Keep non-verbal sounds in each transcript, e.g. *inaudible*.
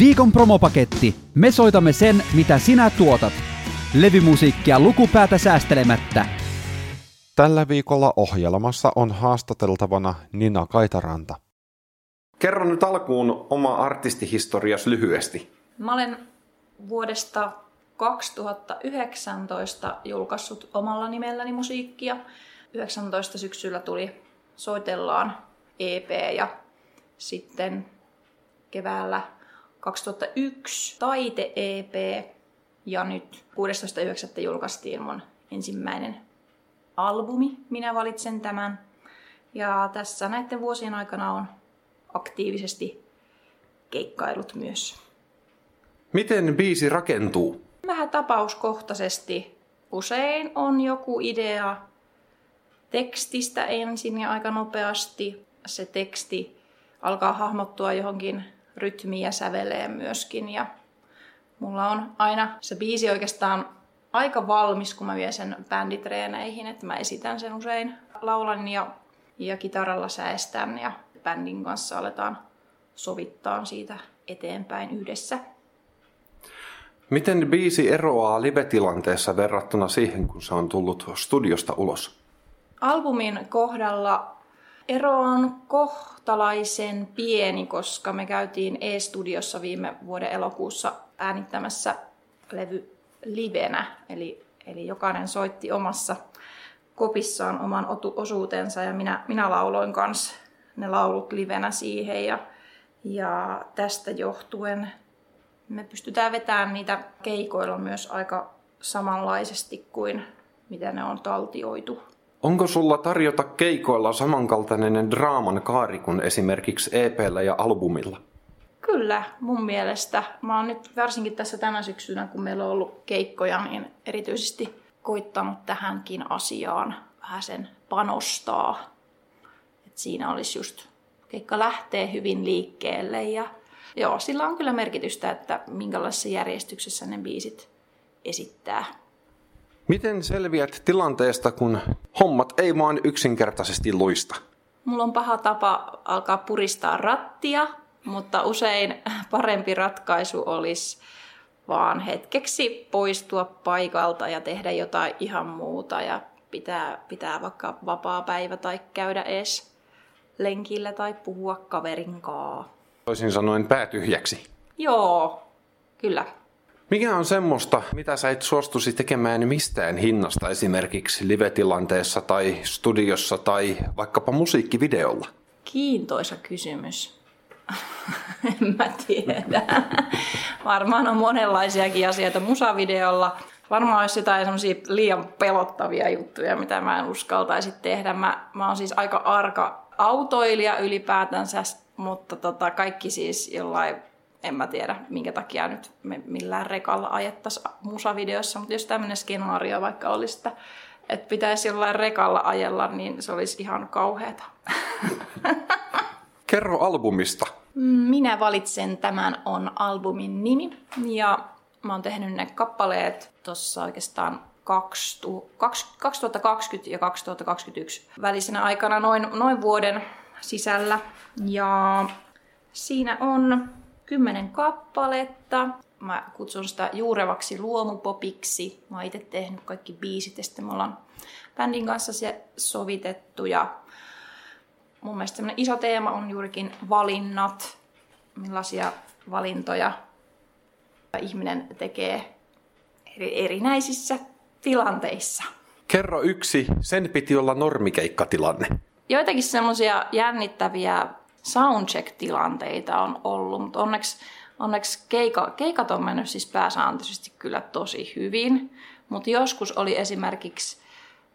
Viikon promopaketti. Me soitamme sen, mitä sinä tuotat. Levymusiikkia lukupäätä säästelemättä. Tällä viikolla ohjelmassa on haastateltavana Nina Kaitaranta. Kerro nyt alkuun oma artistihistorias lyhyesti. Mä olen vuodesta 2019 julkaissut omalla nimelläni musiikkia. 19 syksyllä tuli Soitellaan EP ja sitten keväällä 2001 Taite-EP ja nyt 16.9. julkaistiin mun ensimmäinen albumi. Minä valitsen tämän. Ja tässä näiden vuosien aikana on aktiivisesti keikkailut myös. Miten biisi rakentuu? Vähän tapauskohtaisesti. Usein on joku idea tekstistä ensin ja aika nopeasti se teksti alkaa hahmottua johonkin rytmiin ja säveleen myöskin. Ja mulla on aina se biisi oikeastaan aika valmis, kun mä vien sen bänditreeneihin, että mä esitän sen usein. Laulan ja, ja kitaralla säestän ja bändin kanssa aletaan sovittaa siitä eteenpäin yhdessä. Miten biisi eroaa live-tilanteessa verrattuna siihen, kun se on tullut studiosta ulos? Albumin kohdalla ero on kohtalaisen pieni, koska me käytiin E-studiossa viime vuoden elokuussa äänittämässä levy livenä, eli, eli jokainen soitti omassa kopissaan oman osuutensa ja minä, minä lauloin kanssa ne laulut livenä siihen ja, ja tästä johtuen me pystytään vetämään niitä keikoilla myös aika samanlaisesti kuin mitä ne on taltioitu. Onko sulla tarjota keikoilla samankaltainen draaman kaari kuin esimerkiksi EPllä ja albumilla? Kyllä, mun mielestä. Mä oon nyt varsinkin tässä tänä syksynä, kun meillä on ollut keikkoja, niin erityisesti koittanut tähänkin asiaan vähän sen panostaa. Et siinä olisi just, keikka lähtee hyvin liikkeelle ja joo, sillä on kyllä merkitystä, että minkälaisessa järjestyksessä ne biisit esittää. Miten selviät tilanteesta, kun hommat ei vaan yksinkertaisesti luista? Mulla on paha tapa alkaa puristaa rattia, mutta usein parempi ratkaisu olisi vaan hetkeksi poistua paikalta ja tehdä jotain ihan muuta ja pitää, pitää vaikka vapaa päivä tai käydä edes lenkillä tai puhua kaverin kaa. Toisin sanoen päätyhjäksi. Joo, kyllä. Mikä on semmoista, mitä sä et suostuisi tekemään mistään hinnasta esimerkiksi live-tilanteessa tai studiossa tai vaikkapa musiikkivideolla? Kiintoisa kysymys. *laughs* en mä tiedä. Varmaan on monenlaisiakin asioita musavideolla. Varmaan olisi jotain semmoisia liian pelottavia juttuja, mitä mä en uskaltaisi tehdä. Mä, mä oon siis aika arka autoilija ylipäätänsä, mutta tota, kaikki siis jollain en mä tiedä, minkä takia nyt me millään rekalla ajettaisiin musavideossa, mutta jos tämmöinen skenaario vaikka olisi, että, että pitäisi jollain rekalla ajella, niin se olisi ihan kauheata. *laughs* Kerro albumista. Minä valitsen, tämän on albumin nimi ja mä oon tehnyt ne kappaleet tuossa oikeastaan 2020 ja 2021 välisenä aikana noin, noin vuoden sisällä. Ja siinä on kymmenen kappaletta. Mä kutsun sitä juurevaksi luomupopiksi. Mä oon itse tehnyt kaikki biisit ja sitten me ollaan bändin kanssa se sovitettu. Ja mun mielestä iso teema on juurikin valinnat, millaisia valintoja ihminen tekee eri, erinäisissä tilanteissa. Kerro yksi, sen piti olla normikeikkatilanne. Joitakin semmoisia jännittäviä soundcheck-tilanteita on ollut, mutta onneksi, onneksi keika, keikat on mennyt siis pääsääntöisesti kyllä tosi hyvin. Mutta joskus oli esimerkiksi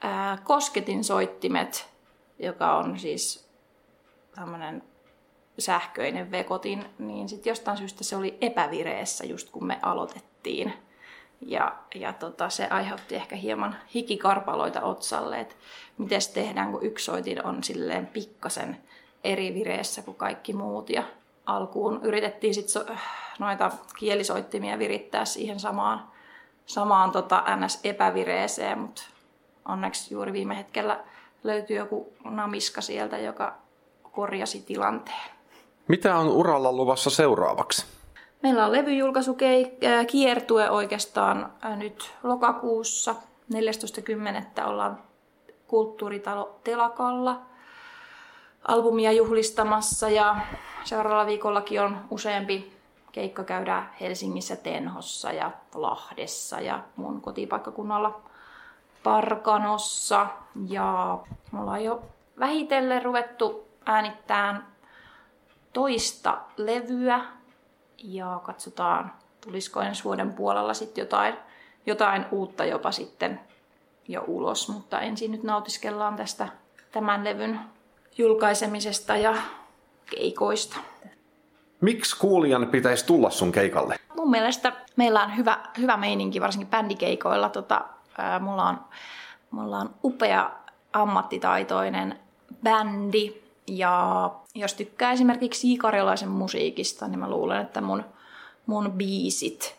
ää, kosketin soittimet, joka on siis tämmöinen sähköinen vekotin, niin sitten jostain syystä se oli epävireessä just kun me aloitettiin. Ja, ja tota, se aiheutti ehkä hieman hikikarpaloita otsalle, että miten tehdään, kun yksi soitin on silleen pikkasen eri vireessä kuin kaikki muut. Ja alkuun yritettiin sit so, noita kielisoittimia virittää siihen samaan, samaan tota NS-epävireeseen, mutta onneksi juuri viime hetkellä löytyi joku namiska sieltä, joka korjasi tilanteen. Mitä on uralla luvassa seuraavaksi? Meillä on levyjulkaisukiertue oikeastaan nyt lokakuussa 14.10. ollaan kulttuuritalo Telakalla albumia juhlistamassa ja seuraavalla viikollakin on useampi keikka käydään Helsingissä, Tenhossa ja Lahdessa ja mun kotipaikkakunnalla Parkanossa. Ja me ollaan jo vähitellen ruvettu äänittämään toista levyä ja katsotaan, tulisiko ensi vuoden puolella sitten jotain, jotain uutta jopa sitten jo ulos, mutta ensin nyt nautiskellaan tästä tämän levyn julkaisemisesta ja keikoista. Miksi kuulijan pitäisi tulla sun keikalle? Mun mielestä meillä on hyvä, hyvä meininki, varsinkin bändikeikoilla. Tota, ää, mulla, on, mulla on upea ammattitaitoinen bändi. Ja jos tykkää esimerkiksi Iikariolaisen musiikista, niin mä luulen, että mun, mun biisit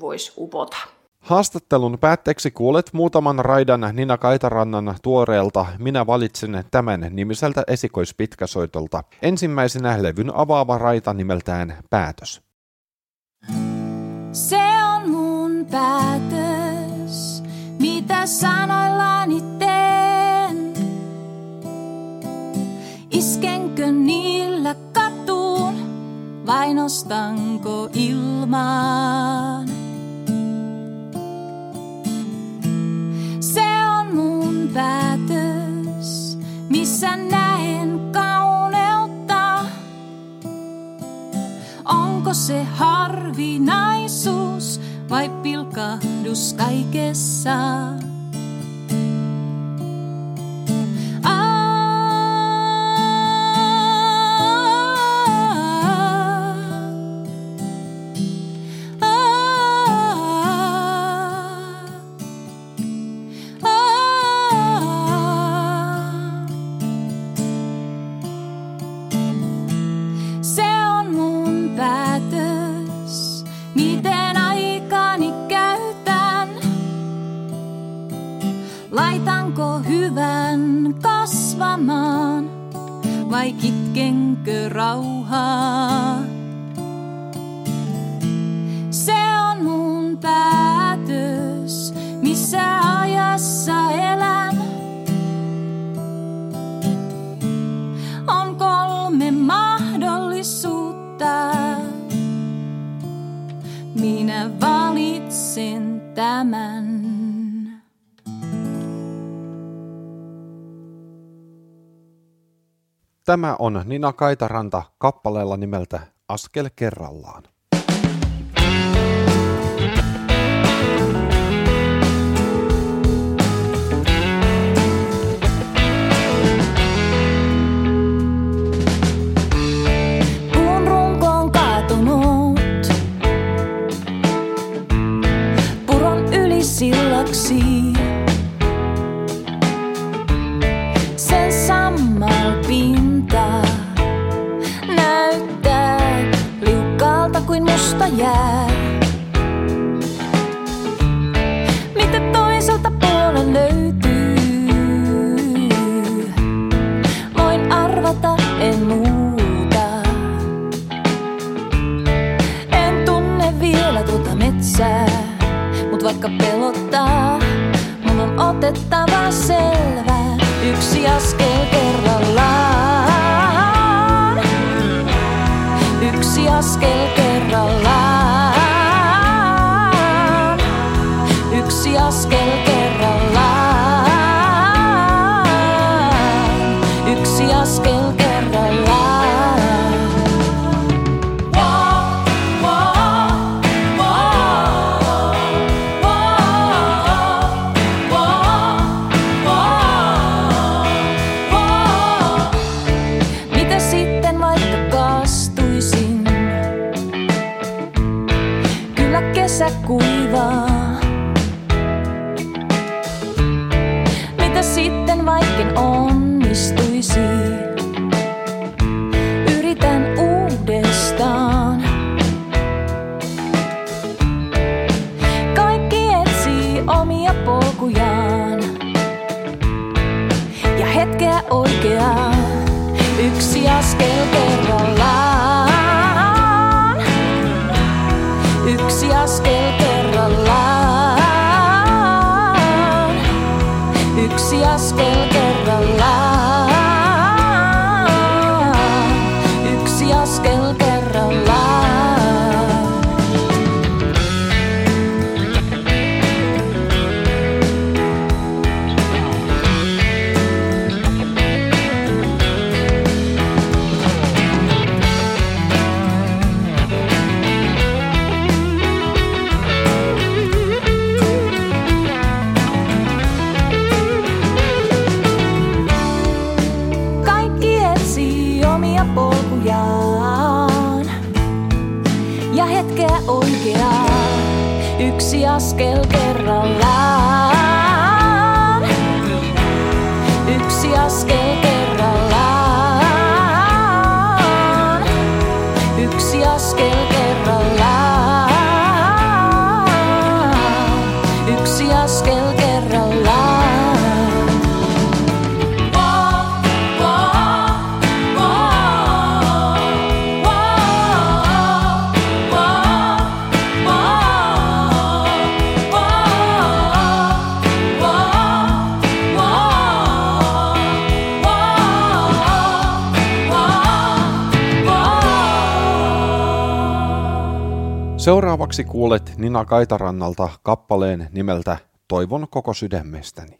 vois upota. Haastattelun päätteeksi kuulet muutaman raidan Nina Kaitarannan tuoreelta Minä valitsen tämän nimiseltä esikoispitkäsoitolta. Ensimmäisenä levyn avaava raita nimeltään Päätös. Se on mun päätös, mitä sanoillani teen. Iskenkö niillä katuun vai nostanko päätös, missä näen kauneutta. Onko se harvinaisuus vai pilkahdus kaikessa? Tämä on Nina Kaitaranta kappaleella nimeltä Askel kerrallaan. askel. Seuraavaksi kuulet Nina Kaitarannalta kappaleen nimeltä toivon koko sydämestäni.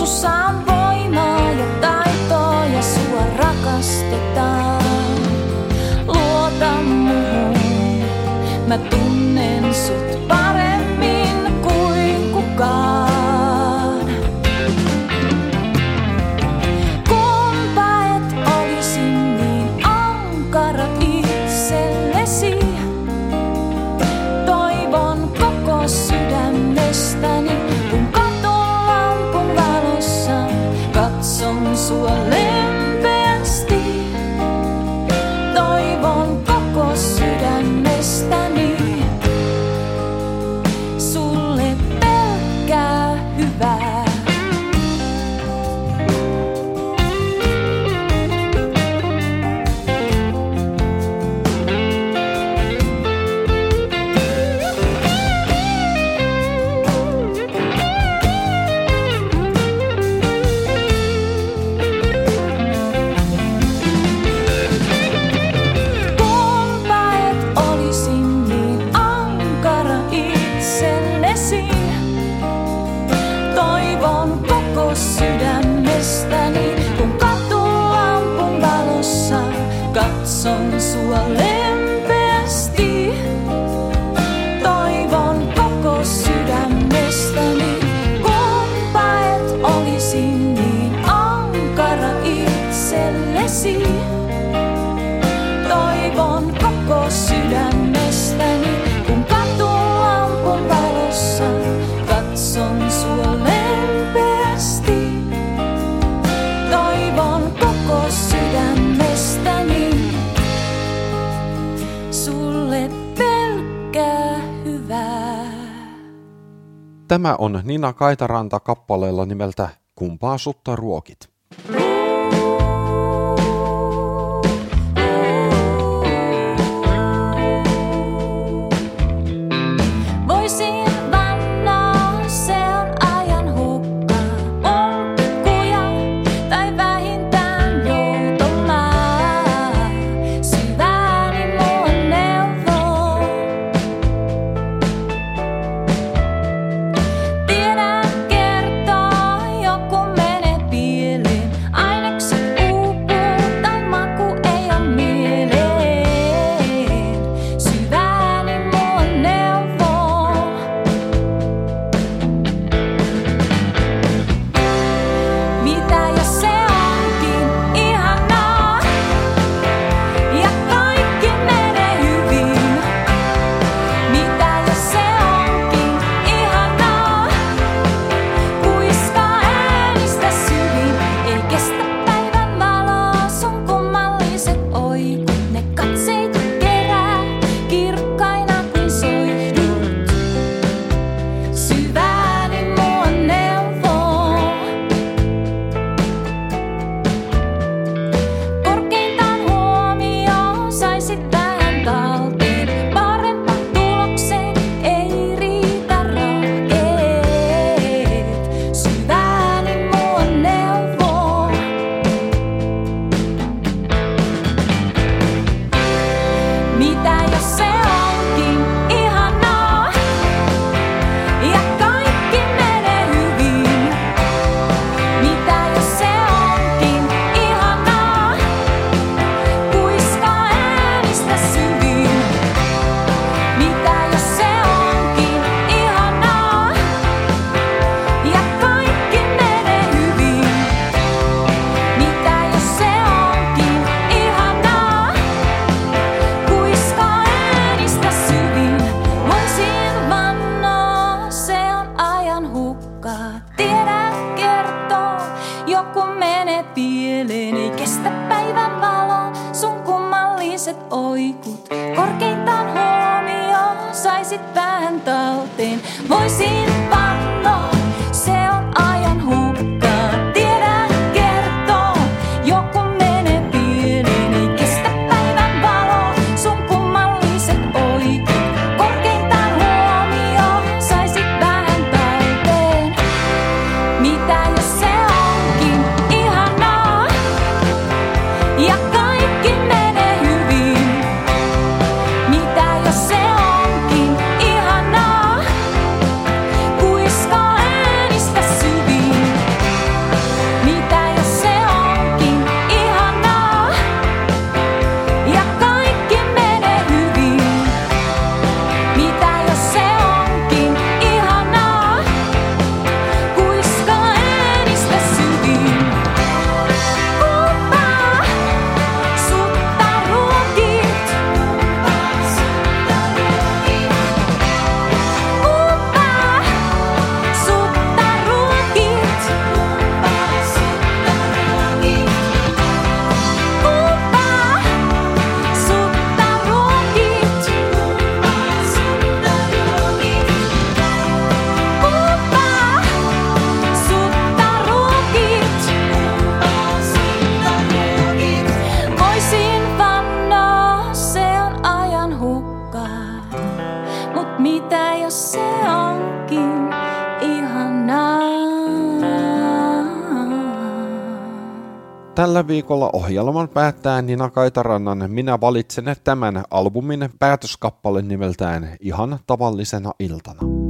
Jeesussa on voimaa ja taitoa ja sua rakastetaan. Luota muuhun, mä tunnen sut paljon. Tämä on Nina Kaitaranta kappaleella nimeltä Kumpaa sutta ruokit. get can viikolla ohjelman päättää Nina Kaitarannan Minä valitsen tämän albumin päätöskappale nimeltään Ihan tavallisena iltana.